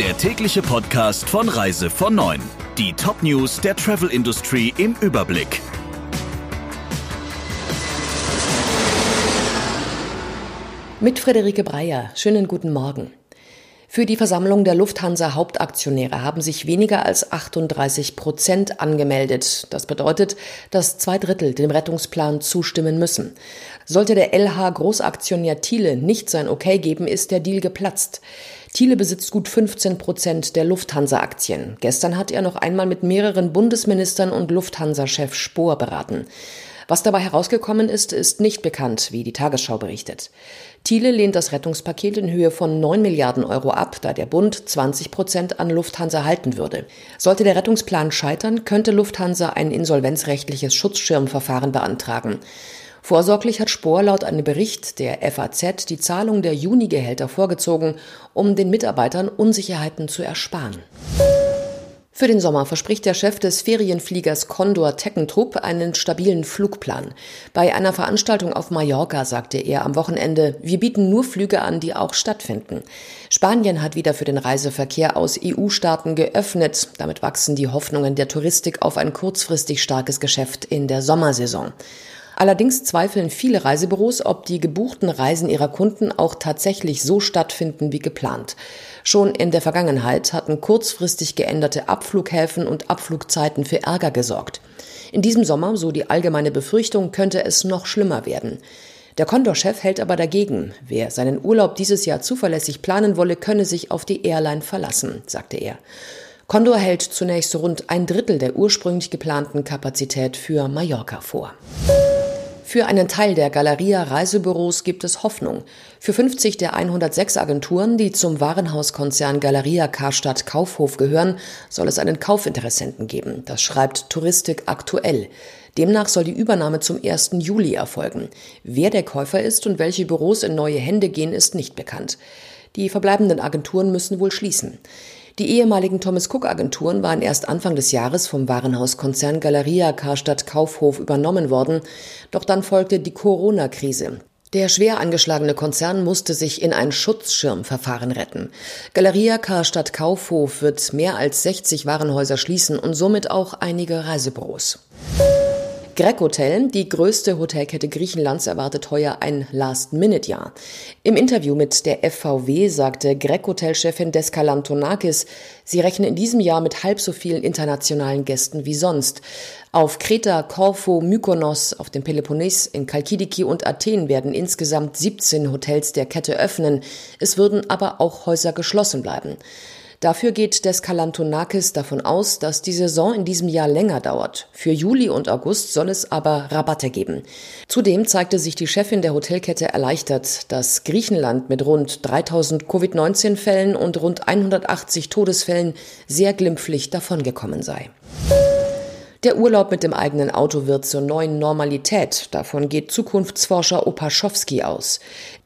der tägliche Podcast von Reise von 9. Die Top-News der Travel Industry im Überblick. Mit Friederike Breyer. Schönen guten Morgen. Für die Versammlung der Lufthansa Hauptaktionäre haben sich weniger als 38 Prozent angemeldet. Das bedeutet, dass zwei Drittel dem Rettungsplan zustimmen müssen. Sollte der LH Großaktionär Thiele nicht sein Okay geben, ist der Deal geplatzt. Thiele besitzt gut 15 Prozent der Lufthansa-Aktien. Gestern hat er noch einmal mit mehreren Bundesministern und Lufthansa-Chef Spohr beraten. Was dabei herausgekommen ist, ist nicht bekannt, wie die Tagesschau berichtet. Thiele lehnt das Rettungspaket in Höhe von 9 Milliarden Euro ab, da der Bund 20 Prozent an Lufthansa halten würde. Sollte der Rettungsplan scheitern, könnte Lufthansa ein insolvenzrechtliches Schutzschirmverfahren beantragen. Vorsorglich hat Spohr laut einem Bericht der FAZ die Zahlung der Junigehälter vorgezogen, um den Mitarbeitern Unsicherheiten zu ersparen. Für den Sommer verspricht der Chef des Ferienfliegers Condor Teckentrupp einen stabilen Flugplan. Bei einer Veranstaltung auf Mallorca sagte er am Wochenende, wir bieten nur Flüge an, die auch stattfinden. Spanien hat wieder für den Reiseverkehr aus EU-Staaten geöffnet. Damit wachsen die Hoffnungen der Touristik auf ein kurzfristig starkes Geschäft in der Sommersaison. Allerdings zweifeln viele Reisebüros, ob die gebuchten Reisen ihrer Kunden auch tatsächlich so stattfinden wie geplant. Schon in der Vergangenheit hatten kurzfristig geänderte Abflughäfen und Abflugzeiten für Ärger gesorgt. In diesem Sommer, so die allgemeine Befürchtung, könnte es noch schlimmer werden. Der Condor-Chef hält aber dagegen. Wer seinen Urlaub dieses Jahr zuverlässig planen wolle, könne sich auf die Airline verlassen, sagte er. Condor hält zunächst rund ein Drittel der ursprünglich geplanten Kapazität für Mallorca vor. Für einen Teil der Galeria Reisebüros gibt es Hoffnung. Für 50 der 106 Agenturen, die zum Warenhauskonzern Galeria Karstadt Kaufhof gehören, soll es einen Kaufinteressenten geben. Das schreibt Touristik aktuell. Demnach soll die Übernahme zum 1. Juli erfolgen. Wer der Käufer ist und welche Büros in neue Hände gehen, ist nicht bekannt. Die verbleibenden Agenturen müssen wohl schließen. Die ehemaligen Thomas Cook Agenturen waren erst Anfang des Jahres vom Warenhauskonzern Galeria Karstadt Kaufhof übernommen worden, doch dann folgte die Corona-Krise. Der schwer angeschlagene Konzern musste sich in ein Schutzschirmverfahren retten. Galeria Karstadt Kaufhof wird mehr als 60 Warenhäuser schließen und somit auch einige Reisebüros. Greg Hotel, die größte Hotelkette Griechenlands, erwartet heuer ein Last-Minute-Jahr. Im Interview mit der FVW sagte Greg Hotel-Chefin Deskalantonakis, sie rechnen in diesem Jahr mit halb so vielen internationalen Gästen wie sonst. Auf Kreta, Korfu, Mykonos, auf dem Peloponnes, in Kalkidiki und Athen werden insgesamt 17 Hotels der Kette öffnen. Es würden aber auch Häuser geschlossen bleiben. Dafür geht Deskalantonakis davon aus, dass die Saison in diesem Jahr länger dauert. Für Juli und August soll es aber Rabatte geben. Zudem zeigte sich die Chefin der Hotelkette erleichtert, dass Griechenland mit rund 3000 Covid-19-Fällen und rund 180 Todesfällen sehr glimpflich davongekommen sei. Der Urlaub mit dem eigenen Auto wird zur neuen Normalität. Davon geht Zukunftsforscher Opaschowski aus.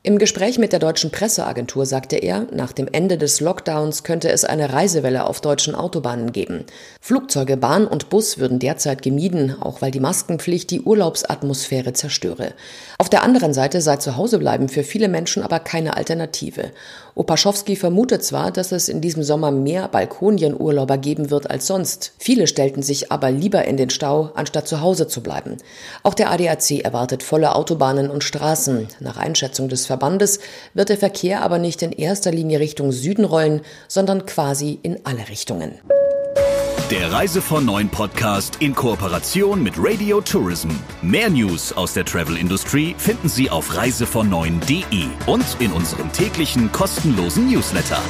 Im Gespräch mit der deutschen Presseagentur sagte er, nach dem Ende des Lockdowns könnte es eine Reisewelle auf deutschen Autobahnen geben. Flugzeuge, Bahn und Bus würden derzeit gemieden, auch weil die Maskenpflicht die Urlaubsatmosphäre zerstöre. Auf der anderen Seite sei Zuhausebleiben für viele Menschen aber keine Alternative. Opaschowski vermutet zwar, dass es in diesem Sommer mehr Balkonienurlauber geben wird als sonst. Viele stellten sich aber lieber in den Stau, anstatt zu Hause zu bleiben. Auch der ADAC erwartet volle Autobahnen und Straßen. Nach Einschätzung des Verbandes wird der Verkehr aber nicht in erster Linie Richtung Süden rollen, sondern quasi in alle Richtungen. Der Reise von Neuen Podcast in Kooperation mit Radio Tourism. Mehr News aus der Travel Industry finden Sie auf reisevon und in unserem täglichen kostenlosen Newsletter.